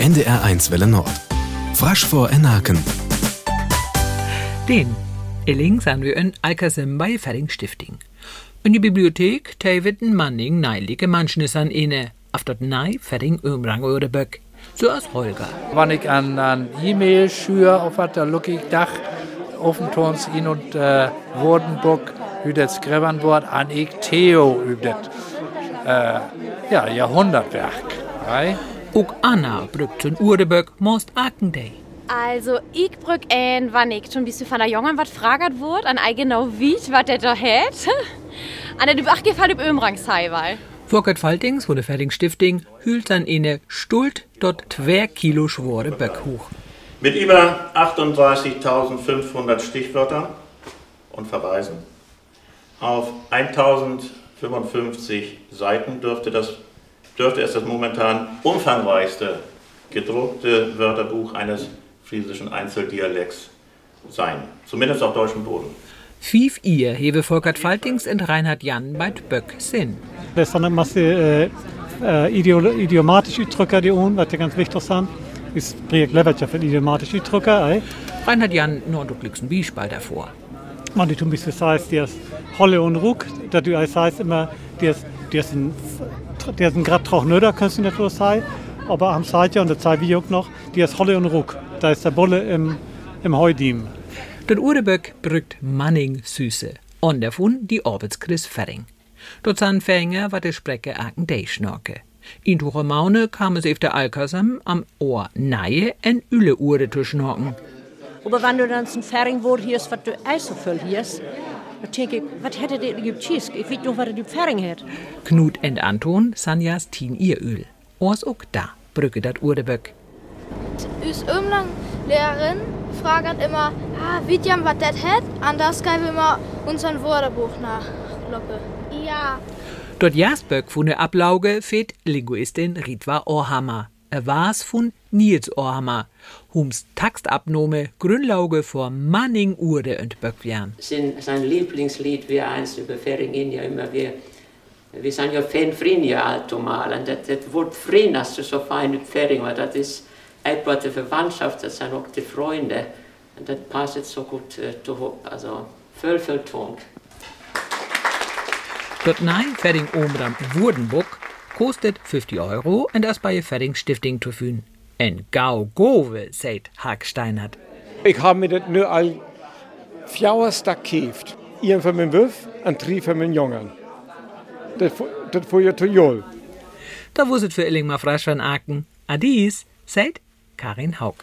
NDR1 Welle Nord. Frasch vor Enaken. Den Illing sind wir in Alkersim bei Ferding Stifting. In die Bibliothek Teviten Manning neilige Manschnissern inne, auf dort nei Ferding Umrang oder Böck. So als Holger. Wann ich an, an E-Mail schür, auf was da look ich dach, offentons in und äh, Wordenburg, wie das wird, an ich Theo übt äh, ja, Jahrhundertwerk. Right? Ook Anna brückt zum Urdeböck most Akendei. Also, ich brück ein, wann ich schon bis von der Jungen was fragert wurde, an ei genau wie, was der da hat. An der du gefallen über Ömrang sei, weil. Volkert Faltings von der Ferding Stifting hüllt dann eine Stult dort 2 Kilo schwere Böck hoch. Mit über 38.500 Stichwörtern und Verweisen auf 1055 Seiten dürfte, das, dürfte es das momentan umfangreichste gedruckte Wörterbuch eines friesischen Einzeldialekts sein, zumindest auf deutschem Boden. Fief ihr hewe Volkert Faltings und Reinhard Jan bei Böck Sinn. Das sind eine Masse äh, äh, idiomatische Ausdrücke, die un, was ja ganz wichtig sind. Ist Projekt Levertja für idiomatische Ausdrücke, ey. Reinhard Jan nur du klickst ein Beispiel davor. Man, die tun bis das heißt, die ist Holle und Ruck, da du als heißt immer, die ist, die ist ein, die ist ein grad troch nöder, kannst du nicht so sagen. Aber am Zeit ja, und das zeige ich auch noch, die ist Holle und Ruck. Da ist der Bulle im, im Heudiem. Dort Urdeböck brückt Manning Süße. Und davon die Orbitskris Ferring. Dort san Fänger wat der Sprecke Akendei schnorke. In Tucher Maune kam es auf der Alkersam am Ohr Neie en Ülle Urde zu schnorken. Aber wenn du dann zum Färing wurde hier ist, was du Eis so hier ist, was hätte der Egyptisch? Ich weiß noch, was er die Färing hat. Knut und Anton Sanjas Tien ihr Öl. Ors ook da, brücke dat Urdeböck. Us Umlang-Lehrerin fragt immer, ah, wie jam was das hat? Und da schreiben wir immer unseren Wörterbuch nach. Loppe. Ja. Dort Jasböck von der Ablauge fehlt Linguistin Ritwa Orhammer. Er war's von Nils Orhammer. Hums Textabnahme Grünlauge vor Manning Urde und Böckwjern. Sein, Lieblingslied wie eins über Feringen ja immer wir wir sind ja Fan Frinja allzumal und das, das Wort Frin hast du so fein mit Fering, weil das ist etwas die Verwandtschaft, das sind auch die Freunde und das passt jetzt so gut äh, zu, also voll, voll Tunk. Dort nei Ferding Omram Wurdenbuck kostet 50 Euro und das bei Ferding Stifting zu fühlen. En gau gove, sagt Hack Steinert. Ik har med det nu al fjouwer stak kieft. Een van mijn wuf en drie van mijn jongen. Dat, vo- dat voor je te jol. Da wusset für Illing mal frasch van Aken. Adis, sagt Karin Haug.